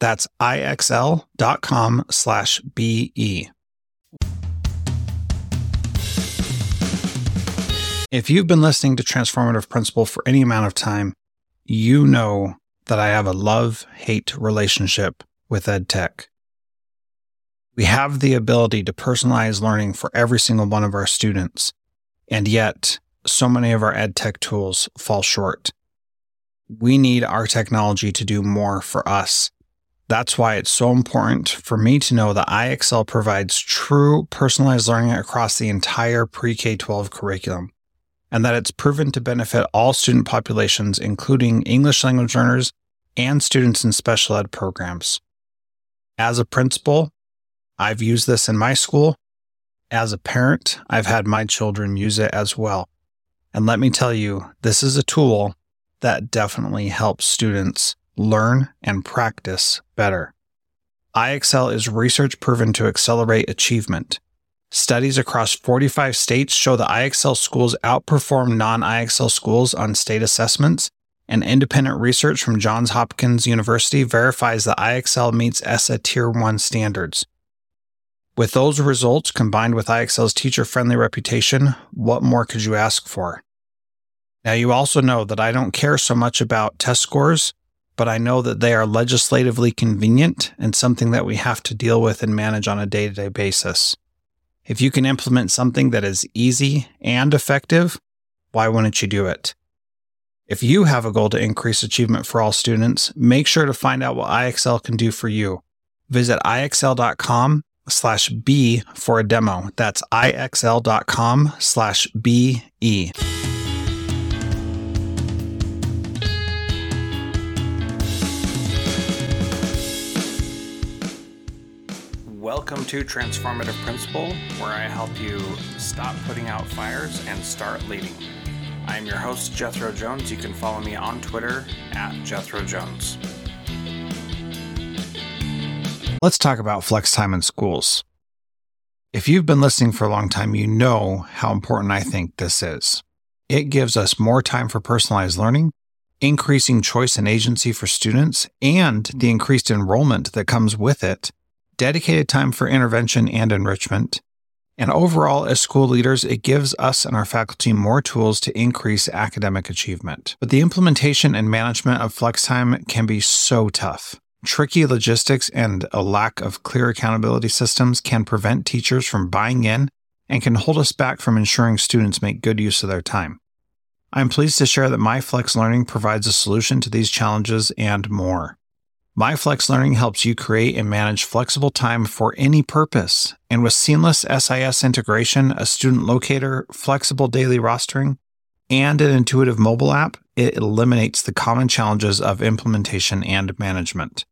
That's ixl.com slash BE. If you've been listening to Transformative Principal for any amount of time, you know that I have a love hate relationship with EdTech. We have the ability to personalize learning for every single one of our students, and yet so many of our EdTech tools fall short. We need our technology to do more for us that's why it's so important for me to know that IXL provides true personalized learning across the entire pre K 12 curriculum, and that it's proven to benefit all student populations, including English language learners and students in special ed programs. As a principal, I've used this in my school. As a parent, I've had my children use it as well. And let me tell you, this is a tool that definitely helps students learn, and practice better. IXL is research proven to accelerate achievement. Studies across 45 states show that IXL schools outperform non IXL schools on state assessments, and independent research from Johns Hopkins University verifies that IXL meets ESSA Tier 1 standards. With those results combined with IXL's teacher friendly reputation, what more could you ask for? Now, you also know that I don't care so much about test scores but I know that they are legislatively convenient and something that we have to deal with and manage on a day to day basis. If you can implement something that is easy and effective, why wouldn't you do it? If you have a goal to increase achievement for all students, make sure to find out what IXL can do for you. Visit ixl.com slash B for a demo. That's ixl.com slash BE. Welcome to Transformative Principal, where I help you stop putting out fires and start leading. I'm your host, Jethro Jones. You can follow me on Twitter at Jethro Jones. Let's talk about flex time in schools. If you've been listening for a long time, you know how important I think this is. It gives us more time for personalized learning, increasing choice and agency for students, and the increased enrollment that comes with it dedicated time for intervention and enrichment. And overall, as school leaders, it gives us and our faculty more tools to increase academic achievement. But the implementation and management of flex time can be so tough. Tricky logistics and a lack of clear accountability systems can prevent teachers from buying in and can hold us back from ensuring students make good use of their time. I'm pleased to share that MyFlex Learning provides a solution to these challenges and more. MyFlex Learning helps you create and manage flexible time for any purpose. And with seamless SIS integration, a student locator, flexible daily rostering, and an intuitive mobile app, it eliminates the common challenges of implementation and management.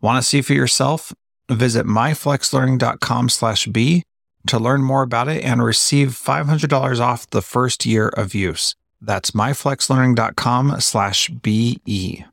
Want to see for yourself? Visit myflexlearning.com/b to learn more about it and receive $500 off the first year of use. That's myflexlearning.com/be.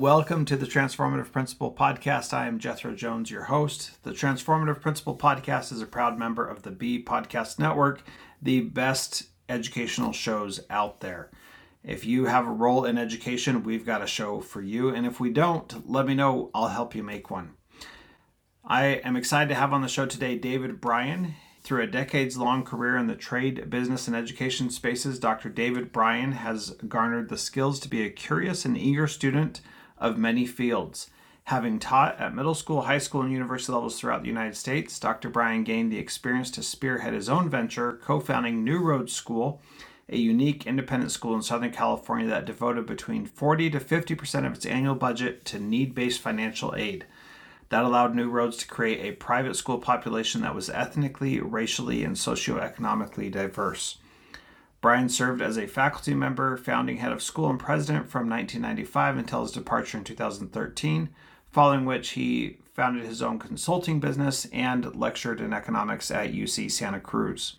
Welcome to the Transformative Principal Podcast. I am Jethro Jones, your host. The Transformative Principal Podcast is a proud member of the B Podcast Network, the best educational shows out there. If you have a role in education, we've got a show for you. And if we don't, let me know. I'll help you make one. I am excited to have on the show today David Bryan. Through a decades long career in the trade, business, and education spaces, Dr. David Bryan has garnered the skills to be a curious and eager student of many fields. Having taught at middle school, high school, and university levels throughout the United States, Dr. Bryan gained the experience to spearhead his own venture, co founding New Roads School, a unique independent school in Southern California that devoted between 40 to 50% of its annual budget to need based financial aid. That allowed New Roads to create a private school population that was ethnically, racially, and socioeconomically diverse. Bryan served as a faculty member, founding head of school, and president from 1995 until his departure in 2013, following which he founded his own consulting business and lectured in economics at UC Santa Cruz.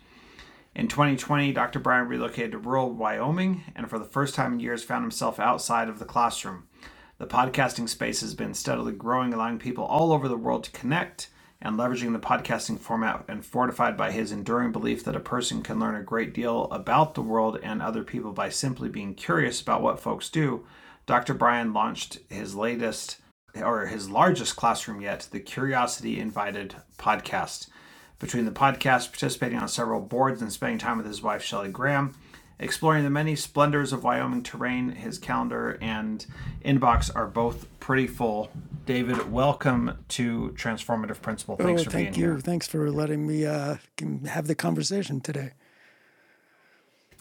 In 2020, Dr. Bryan relocated to rural Wyoming and for the first time in years found himself outside of the classroom. The podcasting space has been steadily growing, allowing people all over the world to connect and leveraging the podcasting format and fortified by his enduring belief that a person can learn a great deal about the world and other people by simply being curious about what folks do. Dr. Bryan launched his latest or his largest classroom yet, the Curiosity Invited podcast. Between the podcast, participating on several boards, and spending time with his wife, Shelly Graham, exploring the many splendors of Wyoming terrain. His calendar and inbox are both pretty full. David, welcome to Transformative Principal. Thanks oh, for thank being you. here. Thanks for letting me uh, have the conversation today.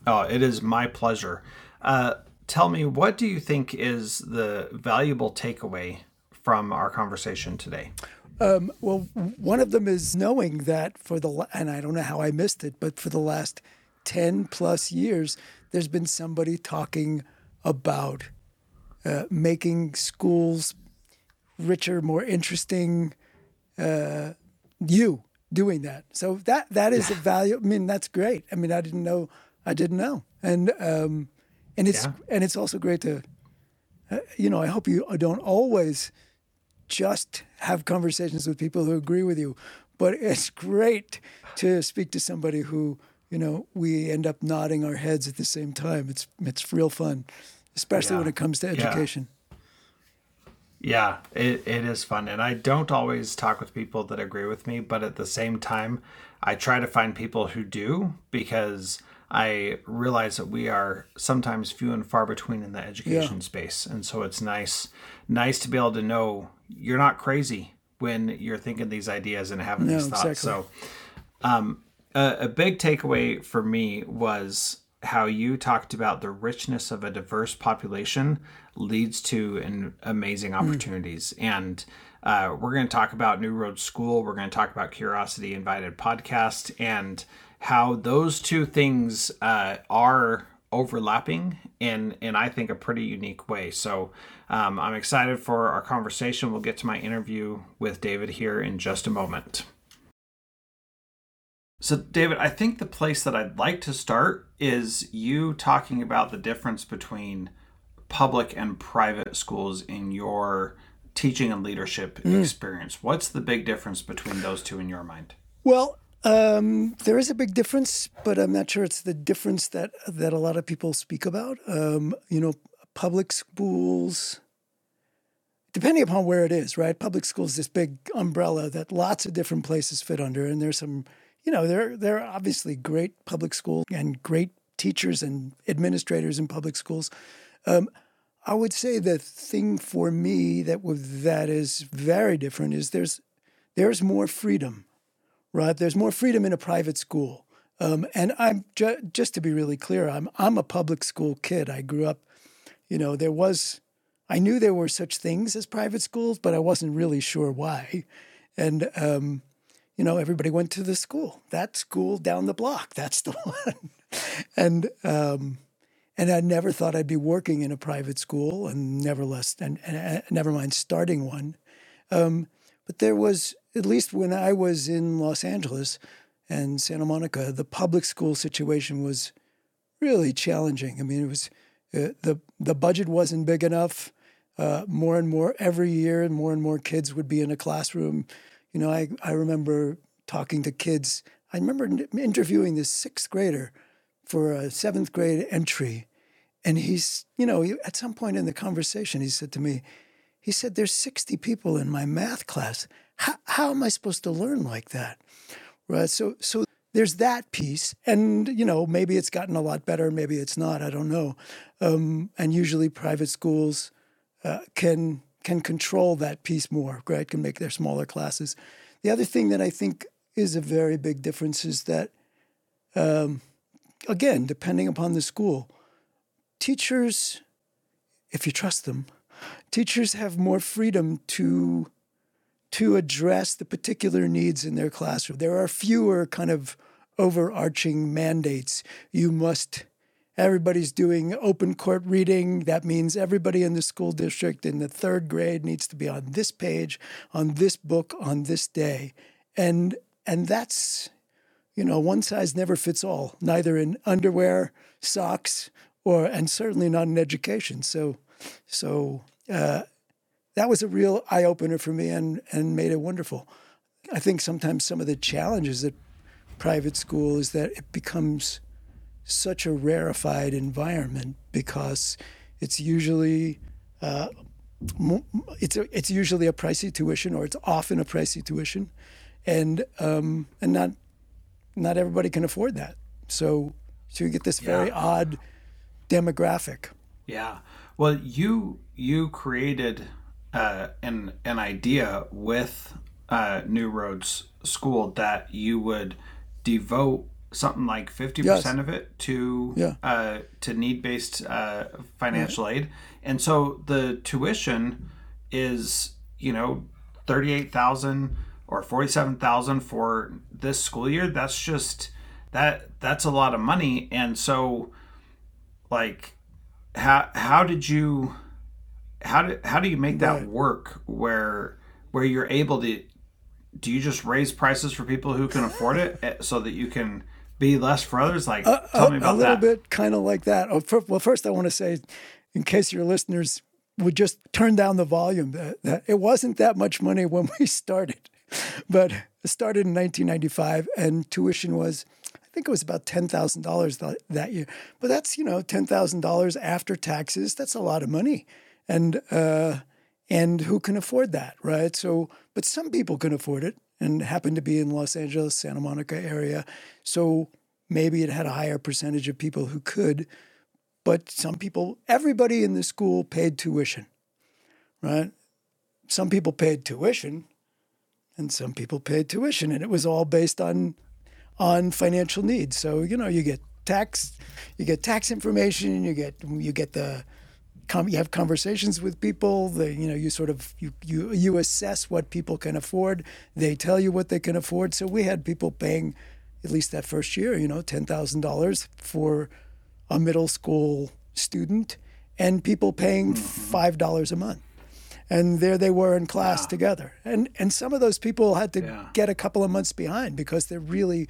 Oh, it is my pleasure. Uh, tell me, what do you think is the valuable takeaway from our conversation today? Um, well, one of them is knowing that for the, and I don't know how I missed it, but for the last 10 plus years, there's been somebody talking about uh, making schools richer, more interesting. Uh, you doing that, so that that is a value. I mean, that's great. I mean, I didn't know, I didn't know, and um, and it's yeah. and it's also great to, uh, you know, I hope you don't always just have conversations with people who agree with you, but it's great to speak to somebody who you know, we end up nodding our heads at the same time. It's it's real fun, especially yeah. when it comes to education. Yeah, yeah it, it is fun. And I don't always talk with people that agree with me, but at the same time, I try to find people who do because I realize that we are sometimes few and far between in the education yeah. space. And so it's nice nice to be able to know you're not crazy when you're thinking these ideas and having no, these thoughts. Exactly. So um, a, a big takeaway for me was how you talked about the richness of a diverse population leads to an amazing hmm. opportunities. Mm. And uh, we're going to talk about New Road School. We're going to talk about Curiosity Invited podcast and how those two things uh, are overlapping in in I think a pretty unique way. So um, I'm excited for our conversation. We'll get to my interview with David here in just a moment. So, David, I think the place that I'd like to start is you talking about the difference between public and private schools in your teaching and leadership mm. experience. What's the big difference between those two in your mind? Well, um, there is a big difference, but I'm not sure it's the difference that that a lot of people speak about. Um, you know, public schools, depending upon where it is, right? Public schools, this big umbrella that lots of different places fit under, and there's some you know, there are obviously great public schools and great teachers and administrators in public schools. Um, I would say the thing for me that that is very different is there's there's more freedom, right? There's more freedom in a private school. Um, and I'm ju- just to be really clear, I'm I'm a public school kid. I grew up, you know, there was I knew there were such things as private schools, but I wasn't really sure why. And um, you know, everybody went to the school. That school down the block, that's the one. and um, and I never thought I'd be working in a private school, and never less, and, and never mind starting one. Um, but there was at least when I was in Los Angeles and Santa Monica, the public school situation was really challenging. I mean, it was uh, the the budget wasn't big enough. uh, more and more every year, and more and more kids would be in a classroom. You know, I, I remember talking to kids. I remember interviewing this sixth grader for a seventh grade entry. And he's, you know, at some point in the conversation, he said to me, he said, There's 60 people in my math class. How, how am I supposed to learn like that? Right. So, so there's that piece. And, you know, maybe it's gotten a lot better, maybe it's not, I don't know. Um, and usually private schools uh, can can control that piece more, right? Can make their smaller classes. The other thing that I think is a very big difference is that, um, again, depending upon the school, teachers, if you trust them, teachers have more freedom to to address the particular needs in their classroom. There are fewer kind of overarching mandates. You must everybody's doing open court reading. That means everybody in the school district in the third grade needs to be on this page, on this book, on this day. And and that's you know, one size never fits all, neither in underwear, socks, or and certainly not in education. So so uh, that was a real eye opener for me and, and made it wonderful. I think sometimes some of the challenges at private school is that it becomes such a rarefied environment because it's usually uh, it's a, it's usually a pricey tuition or it's often a pricey tuition, and um, and not not everybody can afford that. So so you get this very yeah. odd demographic. Yeah. Well, you you created uh, an an idea with uh, New Roads School that you would devote something like fifty yes. percent of it to yeah. uh, to need based uh, financial aid, and so the tuition is you know thirty eight thousand or forty seven thousand for this school year. That's just that that's a lot of money, and so like how how did you how do how do you make that right. work where where you're able to do you just raise prices for people who can afford it eh, so that you can be less for others like uh, tell me about that. a little that. bit kind of like that oh, for, well first i want to say in case your listeners would just turn down the volume that, that it wasn't that much money when we started but it started in 1995 and tuition was I think it was about ten thousand dollars that year. But that's you know ten thousand dollars after taxes. That's a lot of money, and uh, and who can afford that, right? So, but some people can afford it and happened to be in Los Angeles, Santa Monica area. So maybe it had a higher percentage of people who could. But some people, everybody in the school paid tuition, right? Some people paid tuition, and some people paid tuition, and it was all based on on financial needs. So you know, you get tax, you get tax information, you get you get the you have conversations with people. The, you know, you sort of you, you you assess what people can afford. They tell you what they can afford. So we had people paying, at least that first year, you know, ten thousand dollars for a middle school student, and people paying mm-hmm. five dollars a month and there they were in class yeah. together. And and some of those people had to yeah. get a couple of months behind because they really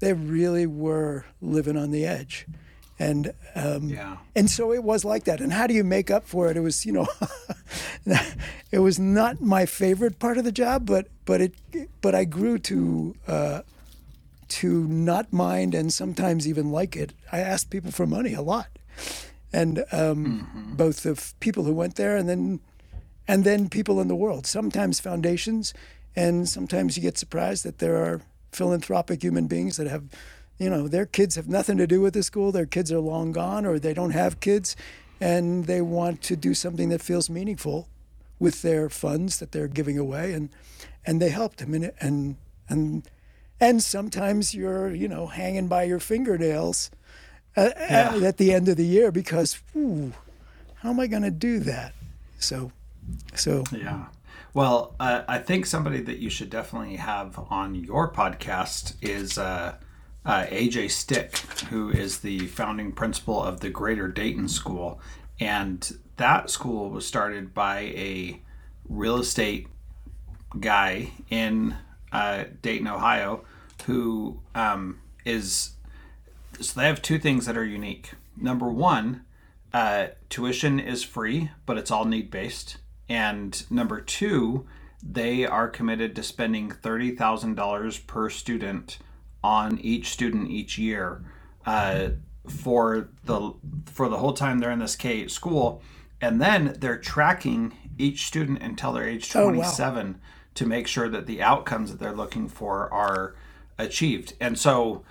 they really were living on the edge. And um, yeah. and so it was like that. And how do you make up for it? It was you know, it was not my favorite part of the job, but but it but I grew to uh, to not mind and sometimes even like it. I asked people for money a lot, and um, mm-hmm. both of people who went there and then and then people in the world. Sometimes foundations, and sometimes you get surprised that there are philanthropic human beings that have, you know, their kids have nothing to do with the school. Their kids are long gone, or they don't have kids, and they want to do something that feels meaningful with their funds that they're giving away, and and they help them, and and and and sometimes you're you know hanging by your fingernails uh, yeah. at, at the end of the year because, ooh, how am I going to do that? So, so yeah. Well, uh, I think somebody that you should definitely have on your podcast is uh, uh, AJ Stick, who is the founding principal of the Greater Dayton School. And that school was started by a real estate guy in uh, Dayton, Ohio, who um, is. So they have two things that are unique. Number one, uh, tuition is free, but it's all need based. And number two, they are committed to spending $30,000 per student on each student each year uh, for the for the whole time they're in this K school, and then they're tracking each student until they're age 27 oh, wow. to make sure that the outcomes that they're looking for are achieved. And so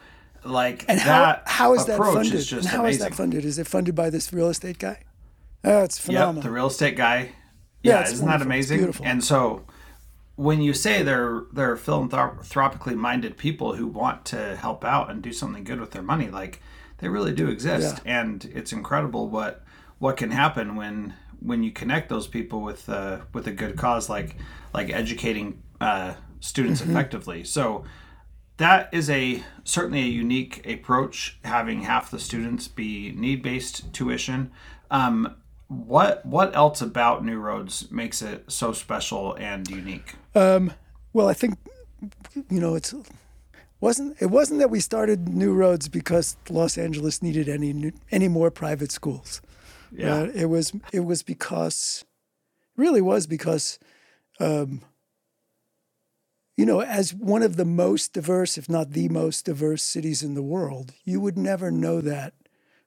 like and how, how is that funded? Is and how is that funded? Is it funded by this real estate guy? Oh, it's phenomenal. Yep, the real estate guy. Yeah, yeah isn't wonderful. that amazing? And so when you say they're they're philanthropically minded people who want to help out and do something good with their money, like they really do exist, yeah. and it's incredible what what can happen when when you connect those people with uh, with a good cause like like educating uh, students mm-hmm. effectively. So that is a certainly a unique approach having half the students be need based tuition. Um, what what else about New Roads makes it so special and unique? Um, well, I think you know it's wasn't it wasn't that we started New Roads because Los Angeles needed any any more private schools. Yeah, uh, it was it was because really was because um, you know as one of the most diverse, if not the most diverse cities in the world, you would never know that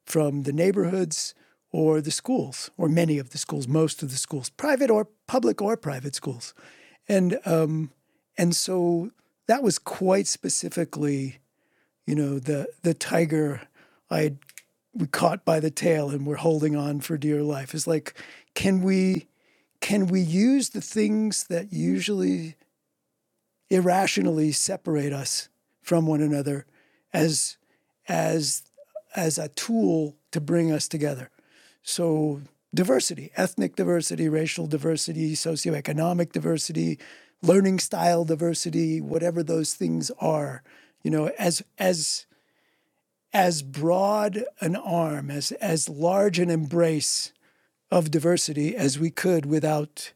from the neighborhoods or the schools, or many of the schools, most of the schools, private or public or private schools, and um, and so that was quite specifically, you know, the the tiger I we caught by the tail and we're holding on for dear life. Is like, can we can we use the things that usually irrationally separate us from one another as as as a tool to bring us together? So, diversity, ethnic diversity, racial diversity, socioeconomic diversity, learning style diversity, whatever those things are, you know, as, as, as broad an arm, as, as large an embrace of diversity as we could without,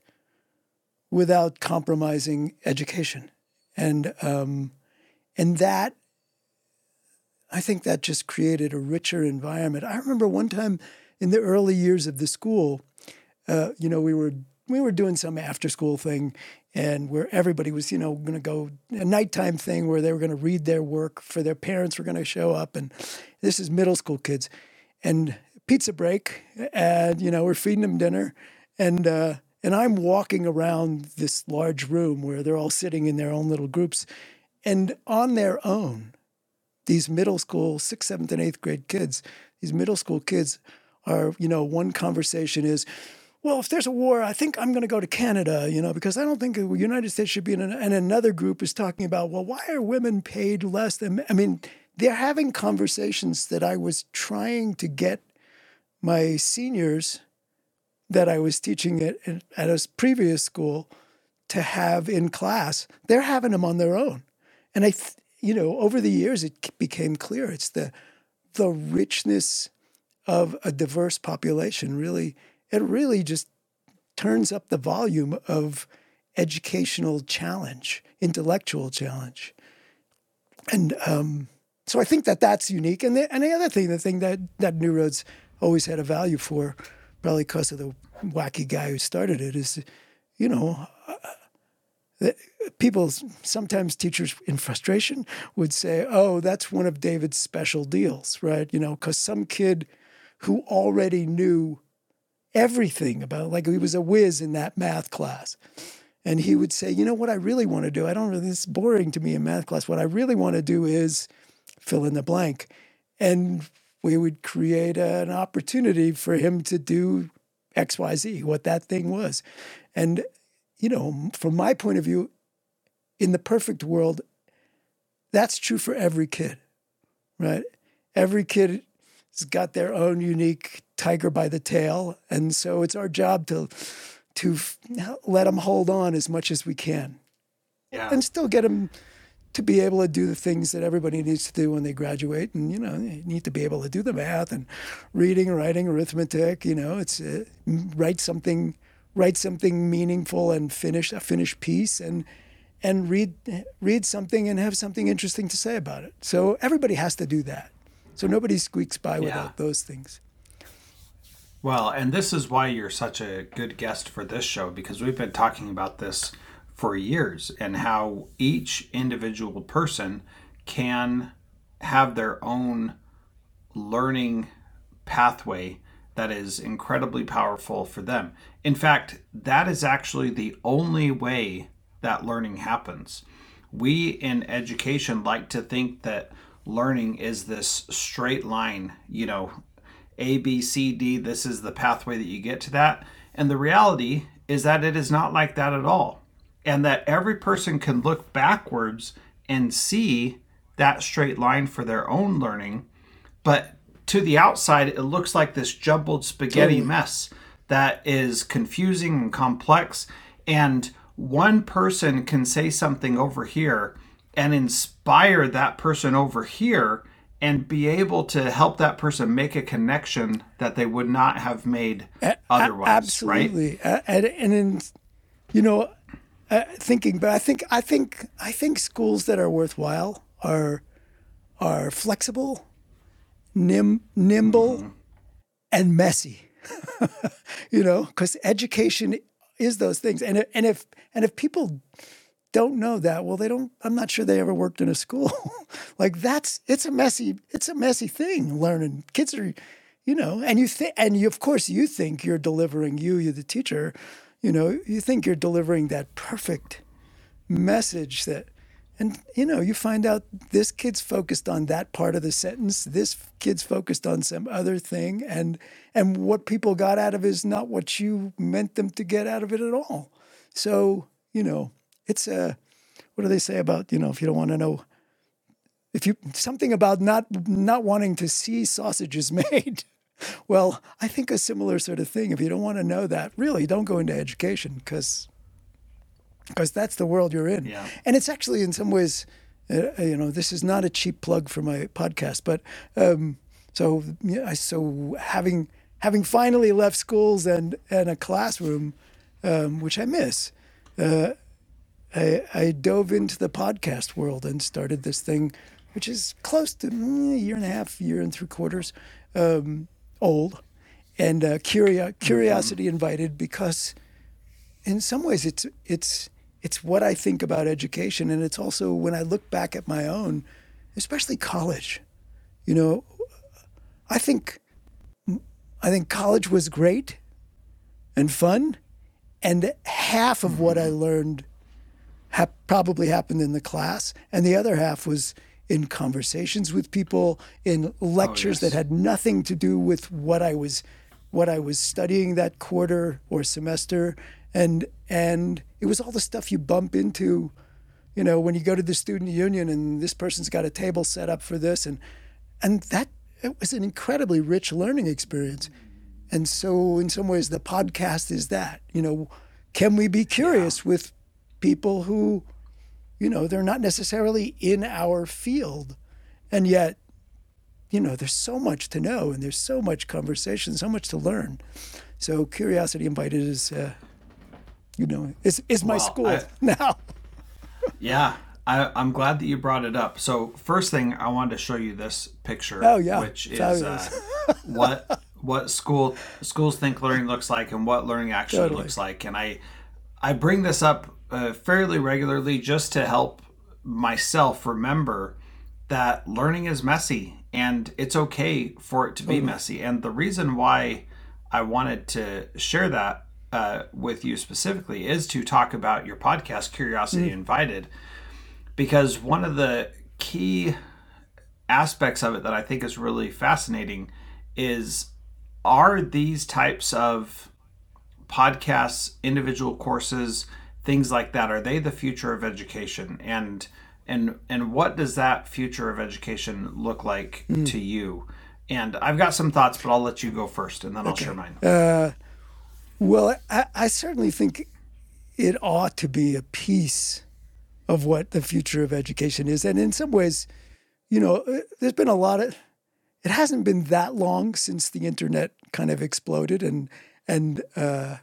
without compromising education. And, um, and that I think that just created a richer environment. I remember one time in the early years of the school, uh, you know, we were we were doing some after school thing, and where everybody was, you know, going to go a nighttime thing where they were going to read their work for their parents were going to show up, and this is middle school kids, and pizza break, and you know, we're feeding them dinner, and. Uh, and I'm walking around this large room where they're all sitting in their own little groups. And on their own, these middle school, sixth, seventh, and eighth grade kids, these middle school kids are, you know, one conversation is, well, if there's a war, I think I'm going to go to Canada, you know, because I don't think the United States should be in. An, and another group is talking about, well, why are women paid less than? I mean, they're having conversations that I was trying to get my seniors that I was teaching at, at a previous school to have in class. They're having them on their own. And I, you know, over the years, it became clear. It's the, the richness of a diverse population really it really just turns up the volume of educational challenge intellectual challenge. And um, so i think that that's unique. And the, and the other thing the thing that that new roads always had a value for probably because of the wacky guy who started it is you know uh, people sometimes teachers in frustration would say oh that's one of david's special deals right? You know because some kid who already knew everything about like he was a whiz in that math class. And he would say you know what i really want to do? I don't really this is boring to me in math class. What i really want to do is fill in the blank. And we would create an opportunity for him to do xyz what that thing was. And you know from my point of view in the perfect world that's true for every kid right every kid has got their own unique tiger by the tail, and so it's our job to to let them hold on as much as we can, yeah. and still get them to be able to do the things that everybody needs to do when they graduate. And you know, you need to be able to do the math and reading, writing, arithmetic. You know, it's uh, write something, write something meaningful and finish a finished piece and and read read something and have something interesting to say about it. So everybody has to do that. So nobody squeaks by without yeah. those things. Well, and this is why you're such a good guest for this show because we've been talking about this for years and how each individual person can have their own learning pathway that is incredibly powerful for them. In fact, that is actually the only way that learning happens. We in education like to think that learning is this straight line, you know, A, B, C, D, this is the pathway that you get to that. And the reality is that it is not like that at all. And that every person can look backwards and see that straight line for their own learning. But to the outside, it looks like this jumbled spaghetti mess that is confusing and complex. And one person can say something over here and inspire that person over here and be able to help that person make a connection that they would not have made otherwise. Absolutely, right? and, and in, you know, uh, thinking, but I think I think I think schools that are worthwhile are are flexible, nim, nimble, mm-hmm. and messy. you know, because education is those things, and and if and if people don't know that, well, they don't. I'm not sure they ever worked in a school. like that's it's a messy it's a messy thing. Learning kids are, you know, and you think and you of course you think you're delivering you you the teacher, you know, you think you're delivering that perfect message that and you know, you find out this kid's focused on that part of the sentence, this kid's focused on some other thing, and and what people got out of is not what you meant them to get out of it at all. So, you know, it's a what do they say about, you know, if you don't want to know if you something about not not wanting to see sausages made. well, I think a similar sort of thing. If you don't want to know that, really don't go into education because because that's the world you're in. Yeah. And it's actually, in some ways, uh, you know, this is not a cheap plug for my podcast, but um, so yeah, so having having finally left schools and and a classroom, um, which I miss. Uh, I, I dove into the podcast world and started this thing, which is close to mm, a year and a half, year and three quarters um, old, and uh, curio- curiosity mm-hmm. invited because, in some ways, it's it's it's what I think about education. And it's also when I look back at my own, especially college, you know, I think, I think college was great and fun. And half of what I mm-hmm. learned ha- probably happened in the class. And the other half was in conversations with people, in oh, lectures oh, yes. that had nothing to do with what I was what I was studying that quarter or semester and and it was all the stuff you bump into you know when you go to the student union and this person's got a table set up for this. And and that it was an incredibly rich learning experience. And so in some ways the podcast is that you know can we be curious yeah. with people who you know they're not necessarily in our field? And yet you know there's so much to know and there's so much conversation so much to learn. So curiosity invited is uh, you know, it's is my well, school I, now. yeah, I, am glad that you brought it up. So first thing, I wanted to show you this picture. Oh yeah, which is uh, what what school schools think learning looks like and what learning actually totally. looks like. And I I bring this up uh, fairly regularly just to help myself remember that learning is messy and it's okay for it to be messy. And the reason why I wanted to share that uh, with you specifically is to talk about your podcast, Curiosity mm Invited, because one of the key aspects of it that I think is really fascinating is are these types of podcasts, individual courses, things like that, are they the future of education? And and and what does that future of education look like mm. to you? And I've got some thoughts, but I'll let you go first, and then okay. I'll share mine. Uh, well, I, I certainly think it ought to be a piece of what the future of education is. And in some ways, you know, uh, there's been a lot of, it hasn't been that long since the internet kind of exploded and, and, uh,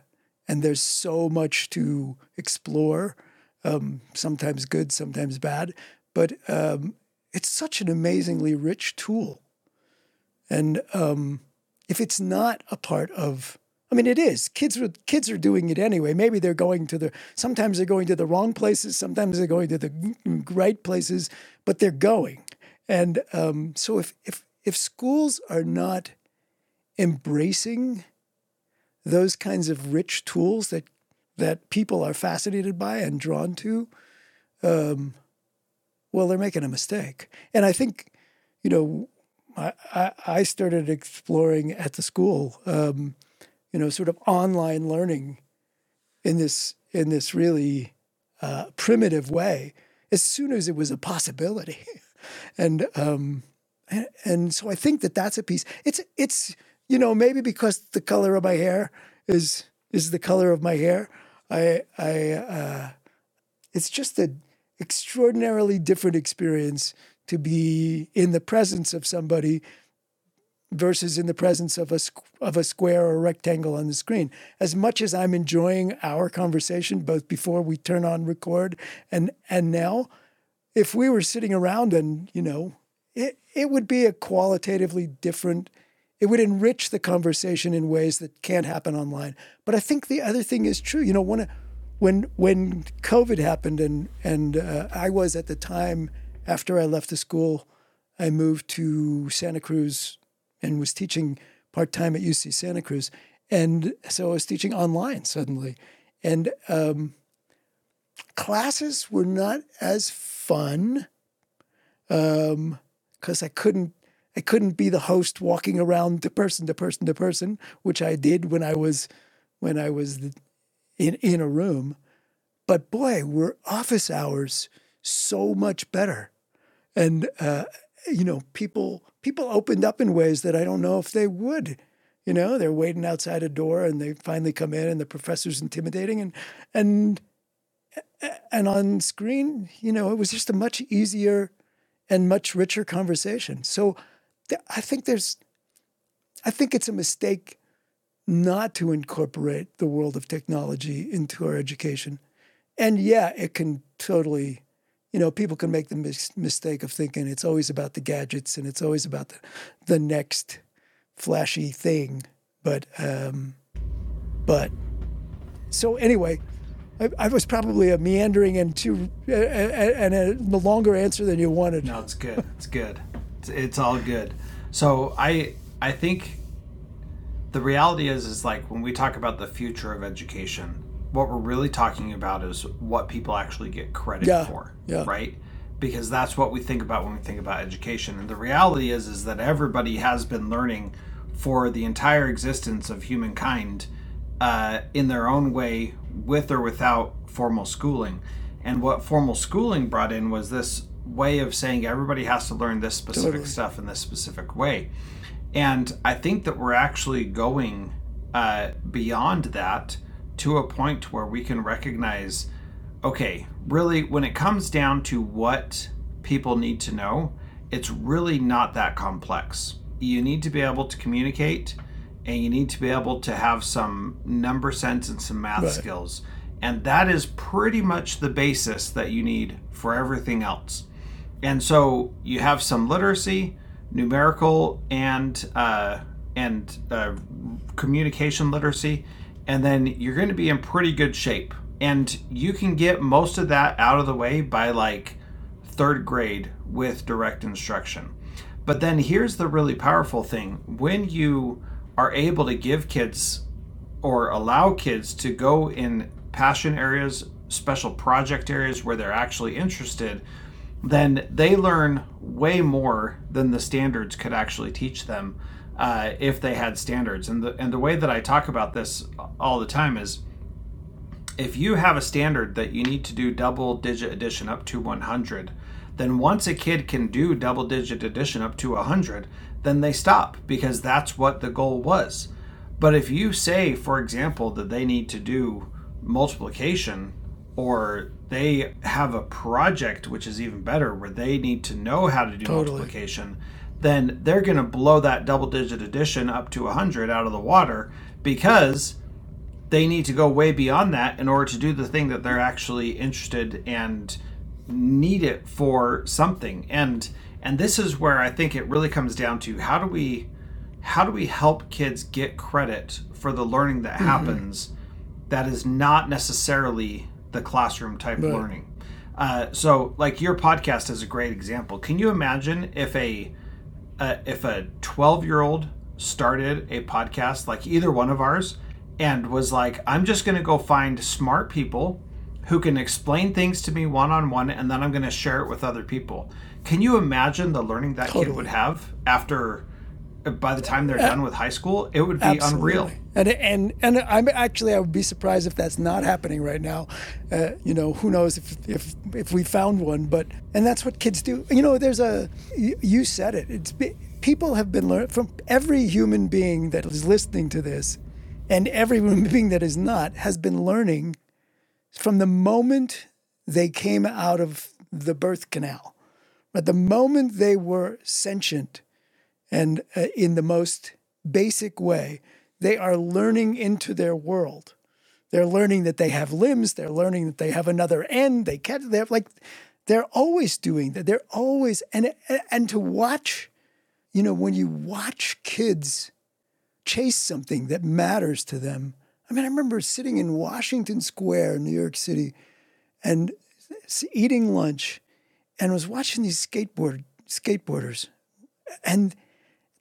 and there's so much to explore, um, sometimes good, sometimes bad, but um, it's such an amazingly rich tool. And um, if it's not a part of I mean, it is. Kids are kids are doing it anyway. Maybe they're going to the. Sometimes they're going to the wrong places. Sometimes they're going to the right places, but they're going. And um, so, if if if schools are not embracing those kinds of rich tools that that people are fascinated by and drawn to, um, well, they're making a mistake. And I think, you know, I, I started exploring at the school, um, you know, sort of online learning in this in this really uh, primitive way as soon as it was a possibility, and um, and, so I think that that's a piece. It's it's you know maybe because the color of my hair is is the color of my hair. I I uh, it's just an extraordinarily different experience to be in the presence of somebody versus in the presence of a of a square or a rectangle on the screen. As much as I'm enjoying our conversation, both before we turn on record and and now, if we were sitting around and you know, it it would be a qualitatively different. It would enrich the conversation in ways that can't happen online. But I think the other thing is true. You know, when when when COVID happened and and uh, I was at the time after I left the school, I moved to Santa Cruz and was teaching part time at UC Santa Cruz. And so I was teaching online suddenly. And um, classes were not as fun because um, I couldn't I couldn't be the host walking around to person to person to person, which I did when I was when I was in in a room. But boy, were office hours so much better, and uh, you know people people opened up in ways that I don't know if they would. You know, they're waiting outside a door and they finally come in and the professor's intimidating and and and on screen, you know, it was just a much easier and much richer conversation. So th- I think there's I think it's a mistake not to incorporate the world of technology into our education. And yeah, it can totally you know, people can make the mis- mistake of thinking it's always about the gadgets and it's always about the, the next flashy thing. But, um, but, so anyway, I, I was probably a meandering and too, uh, and a, a longer answer than you wanted. No, it's good. It's good. It's, it's all good. So I, I think the reality is, is like when we talk about the future of education, what we're really talking about is what people actually get credit yeah, for, yeah. right? Because that's what we think about when we think about education. And the reality is is that everybody has been learning for the entire existence of humankind uh, in their own way, with or without formal schooling. And what formal schooling brought in was this way of saying everybody has to learn this specific totally. stuff in this specific way. And I think that we're actually going uh, beyond that to a point where we can recognize okay, really, when it comes down to what people need to know, it's really not that complex. You need to be able to communicate and you need to be able to have some number sense and some math right. skills. And that is pretty much the basis that you need for everything else. And so you have some literacy, numerical, and uh, and uh, communication literacy and then you're going to be in pretty good shape. And you can get most of that out of the way by like third grade with direct instruction. But then here's the really powerful thing when you are able to give kids or allow kids to go in passion areas, special project areas where they're actually interested, then they learn way more than the standards could actually teach them uh, if they had standards. And the and the way that I talk about this all the time is if you have a standard that you need to do double digit addition up to 100, then once a kid can do double digit addition up to 100, then they stop because that's what the goal was. But if you say, for example, that they need to do multiplication or they have a project which is even better where they need to know how to do totally. multiplication then they're going to blow that double digit addition up to 100 out of the water because they need to go way beyond that in order to do the thing that they're actually interested and need it for something and and this is where i think it really comes down to how do we how do we help kids get credit for the learning that mm-hmm. happens that is not necessarily the classroom type right. learning? Uh, so, like your podcast is a great example. Can you imagine if a uh, if a 12 year old started a podcast like either one of ours and was like, I'm just going to go find smart people who can explain things to me one on one and then I'm going to share it with other people. Can you imagine the learning that totally. kid would have after by the time they're uh, done with high school? It would be Absolutely. unreal. And and and I'm actually I would be surprised if that's not happening right now. Uh, you know, who knows if if if we found one, but and that's what kids do. You know, there's a you said it. It's people have been learning from every human being that is listening to this and every human being that is not has been learning from the moment they came out of the birth canal. But the moment they were sentient and uh, in the most basic way, they are learning into their world. They're learning that they have limbs. They're learning that they have another end. They catch. They're like, they're always doing that. They're always and and to watch, you know, when you watch kids chase something that matters to them. I mean, I remember sitting in Washington Square, in New York City, and eating lunch, and was watching these skateboard skateboarders, and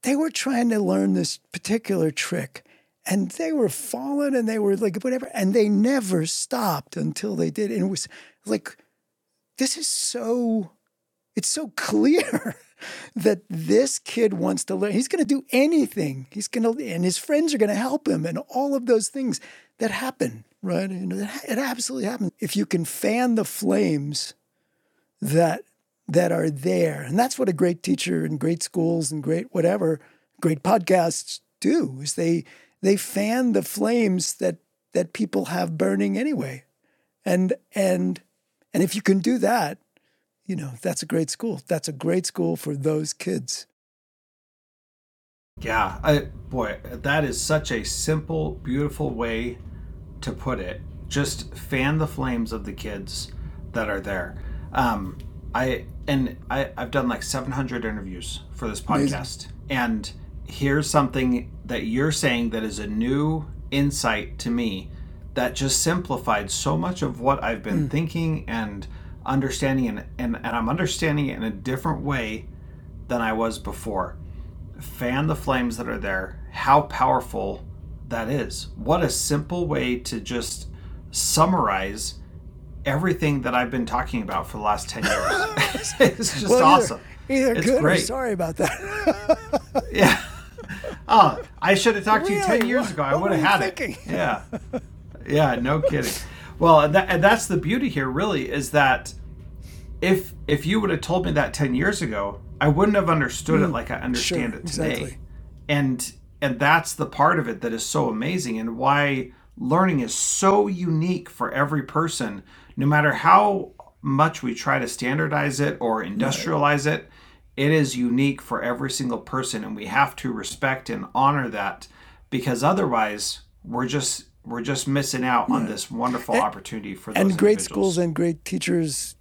they were trying to learn this particular trick and they were falling and they were like whatever and they never stopped until they did and it was like this is so it's so clear that this kid wants to learn he's going to do anything he's going to and his friends are going to help him and all of those things that happen right? You know it absolutely happens. If you can fan the flames that that are there. And that's what a great teacher and great schools and great whatever, great podcasts do is they they fan the flames that that people have burning anyway. And and and if you can do that, you know, that's a great school. That's a great school for those kids. Yeah, I boy, that is such a simple, beautiful way to put it. Just fan the flames of the kids that are there. Um, I and I, I've done like 700 interviews for this podcast, Amazing. and here's something that you're saying that is a new insight to me that just simplified so much of what I've been mm. thinking and understanding, and, and and I'm understanding it in a different way than I was before. Fan the flames that are there. How powerful that is! What a simple way to just summarize everything that I've been talking about for the last 10 years. it's just well, awesome. Either, either good great. or sorry about that. yeah. Oh, I should have talked really? to you 10 years ago. I would have had thinking? it. Yeah. Yeah, no kidding. Well, and, that, and that's the beauty here really is that if if you would have told me that 10 years ago, I wouldn't have understood mm, it like I understand sure, it today. Exactly. And and that's the part of it that is so amazing and why learning is so unique for every person no matter how much we try to standardize it or industrialize right. it, it is unique for every single person and we have to respect and honor that because otherwise we're just we're just missing out on this wonderful and, opportunity for those and great schools and great teachers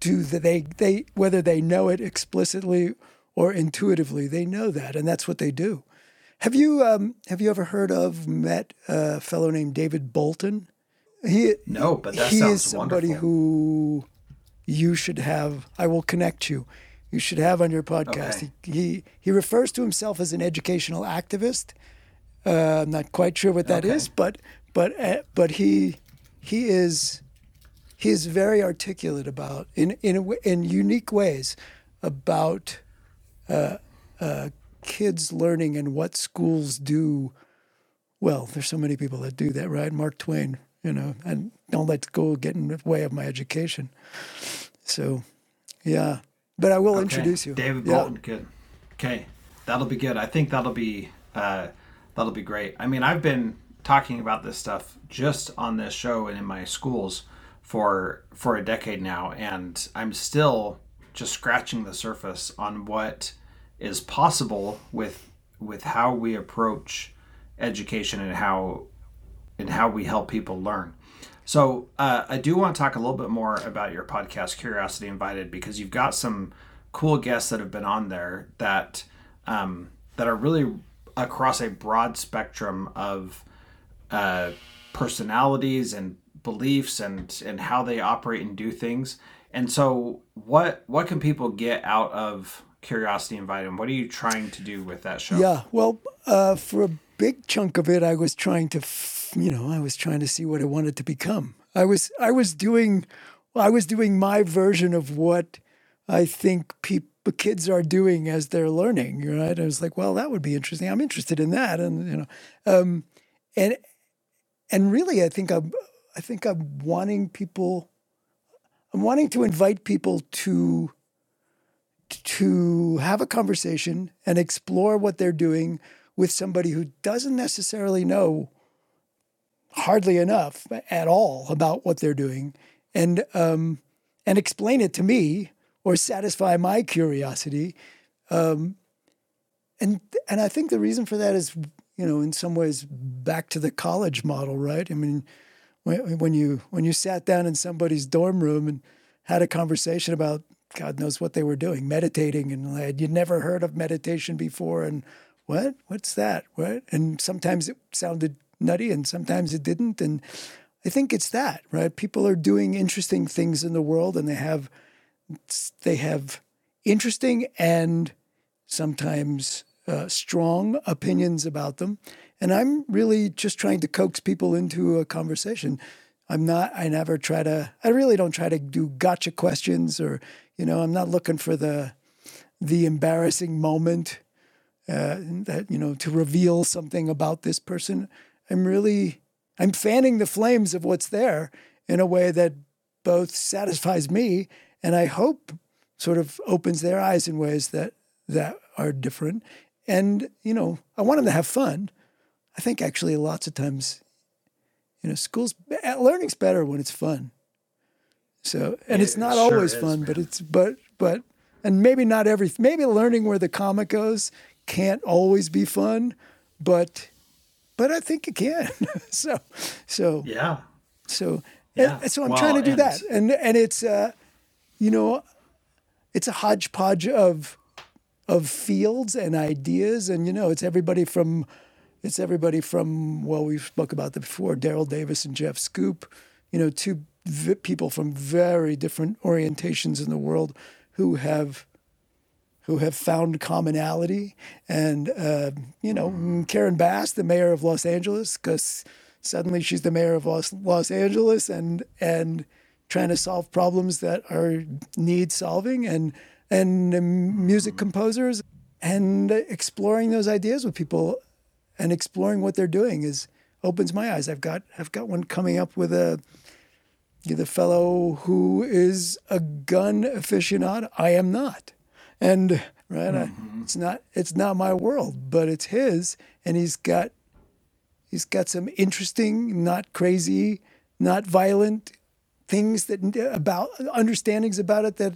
do that they they whether they know it explicitly or intuitively they know that and that's what they do. Have you um, have you ever heard of met a fellow named david bolton he no, but that he sounds is somebody wonderful. who you should have. I will connect you. You should have on your podcast. Okay. He, he he refers to himself as an educational activist. Uh, I'm not quite sure what that okay. is, but but uh, but he he is he is very articulate about in in in unique ways about uh, uh, kids learning and what schools do. Well, there's so many people that do that, right? Mark Twain you know, and don't let go get in the way of my education. So, yeah, but I will okay. introduce you, David Bolton. Yeah. Good. Okay, that'll be good. I think that'll be uh, that'll be great. I mean, I've been talking about this stuff just on this show and in my schools for for a decade now, and I'm still just scratching the surface on what is possible with with how we approach education and how and how we help people learn. So uh, I do want to talk a little bit more about your podcast, Curiosity Invited, because you've got some cool guests that have been on there that um, that are really across a broad spectrum of uh, personalities and beliefs and and how they operate and do things. And so, what what can people get out of Curiosity Invited? What are you trying to do with that show? Yeah, well, uh, for a big chunk of it, I was trying to, you know, I was trying to see what I wanted to become. I was I was doing, I was doing my version of what I think people kids are doing as they're learning. Right? I was like, well, that would be interesting. I'm interested in that, and you know, um, and and really, I think I'm I think I'm wanting people. I'm wanting to invite people to to have a conversation and explore what they're doing with somebody who doesn't necessarily know hardly enough at all about what they're doing and um, and explain it to me or satisfy my curiosity um, and and I think the reason for that is you know in some ways back to the college model right I mean when, when you when you sat down in somebody's dorm room and had a conversation about God knows what they were doing, meditating, and you'd never heard of meditation before, and what? What's that? What? And sometimes it sounded nutty, and sometimes it didn't. And I think it's that, right? People are doing interesting things in the world, and they have they have interesting and sometimes uh, strong opinions about them. And I'm really just trying to coax people into a conversation. I'm not, I never try to, I really don't try to do gotcha questions or you know, I'm not looking for the the embarrassing moment uh, that you know to reveal something about this person. I'm really I'm fanning the flames of what's there in a way that both satisfies me and I hope sort of opens their eyes in ways that that are different. And you know, I want them to have fun. I think actually lots of times, you know, schools eh, learning's better when it's fun. So, and it's not always is, fun, man. but it's but but and maybe not every maybe learning where the comic goes can't always be fun, but but I think it can. so so yeah. So yeah. And, so I'm well, trying to do and, that, and and it's uh, you know, it's a hodgepodge of of fields and ideas, and you know, it's everybody from it's everybody from well, we spoke about that before, Daryl Davis and Jeff Schoep, you know, two v- people from very different orientations in the world who have who have found commonality. And uh, you know, Karen Bass, the mayor of Los Angeles, because suddenly she's the mayor of Los, Los Angeles and and trying to solve problems that are need solving and and music composers and exploring those ideas with people and exploring what they're doing is opens my eyes. I've got I've got one coming up with a the fellow who is a gun aficionado. I am not, and right, mm-hmm. I, it's not it's not my world, but it's his, and he's got he's got some interesting, not crazy, not violent things that about understandings about it that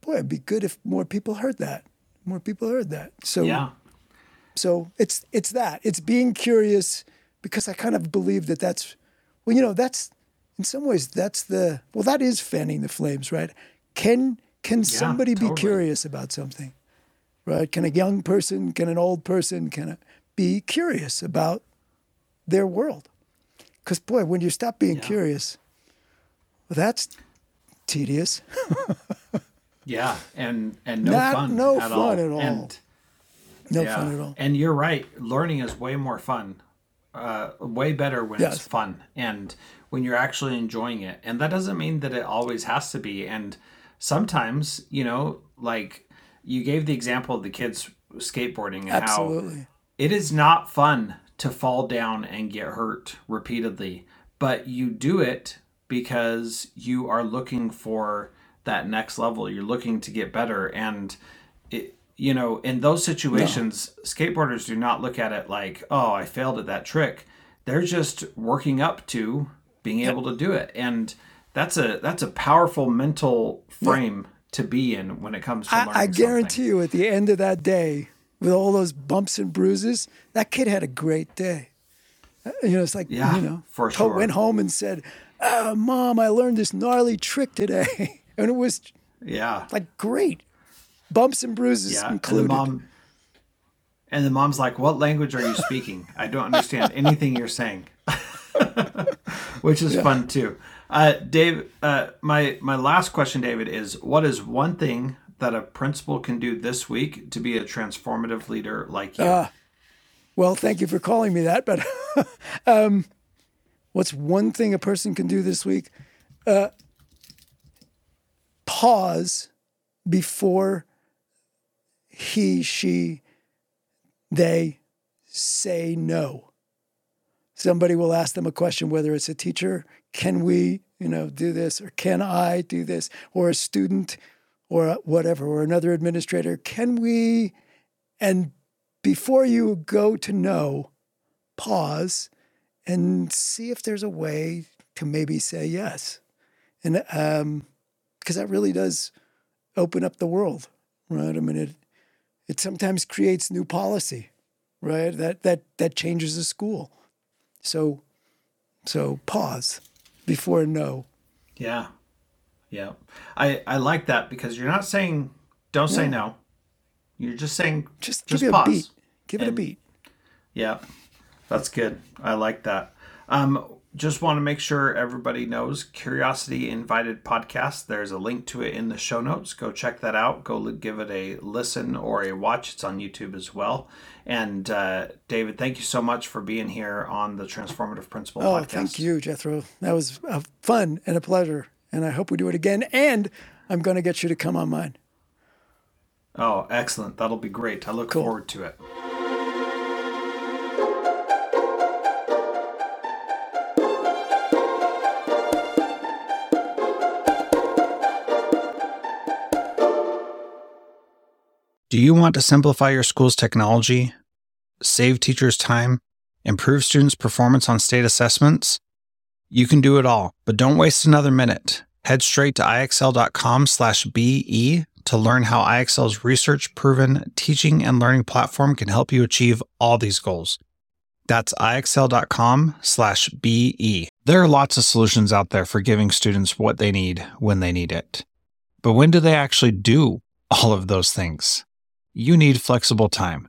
boy, it'd be good if more people heard that. More people heard that. So yeah. So it's it's that it's being curious because I kind of believe that that's well, you know, that's in some ways that's the well that is fanning the flames right can can yeah, somebody totally. be curious about something right can a young person can an old person can be curious about their world because boy when you stop being yeah. curious well that's tedious yeah and and no Not, fun no at fun all. at all and, no yeah. fun at all and you're right learning is way more fun uh, way better when yes. it's fun and when you're actually enjoying it. And that doesn't mean that it always has to be. And sometimes, you know, like you gave the example of the kids skateboarding and Absolutely. how it is not fun to fall down and get hurt repeatedly, but you do it because you are looking for that next level. You're looking to get better and it you know, in those situations, no. skateboarders do not look at it like, "Oh, I failed at that trick." They're just working up to being able to do it and that's a that's a powerful mental frame yeah. to be in when it comes to I, I guarantee you at the end of that day with all those bumps and bruises that kid had a great day uh, you know it's like yeah, you know for sure. went home and said oh, mom i learned this gnarly trick today and it was yeah like great bumps and bruises yeah. included and the mom And the mom's like, What language are you speaking? I don't understand anything you're saying. Which is yeah. fun too. Uh, Dave, uh, my my last question, David, is what is one thing that a principal can do this week to be a transformative leader like you? Uh, well, thank you for calling me that. But um, what's one thing a person can do this week? Uh, pause before he, she, they say no. Somebody will ask them a question, whether it's a teacher, can we, you know, do this, or can I do this, or a student, or whatever, or another administrator, can we? And before you go to no, pause and see if there's a way to maybe say yes. And um, because that really does open up the world, right? I mean, it it sometimes creates new policy, right? That that that changes the school. So, so pause before no. Yeah, yeah. I I like that because you're not saying don't say no. You're just saying just, just give it a beat. Give it a beat. Yeah, that's good. I like that. Um, just want to make sure everybody knows Curiosity Invited podcast. There's a link to it in the show notes. Go check that out. Go give it a listen or a watch. It's on YouTube as well. And uh, David, thank you so much for being here on the Transformative Principal oh, podcast. Thank you, Jethro. That was uh, fun and a pleasure. And I hope we do it again. And I'm going to get you to come on mine. Oh, excellent. That'll be great. I look cool. forward to it. Do you want to simplify your school's technology, save teachers time, improve students' performance on state assessments? You can do it all, but don't waste another minute. Head straight to ixl.com/be to learn how IXL's research-proven teaching and learning platform can help you achieve all these goals. That's ixl.com/be. There are lots of solutions out there for giving students what they need when they need it. But when do they actually do all of those things? you need flexible time.